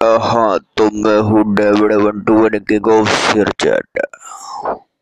हाँ तो मैं हूँ David one two one king of share chat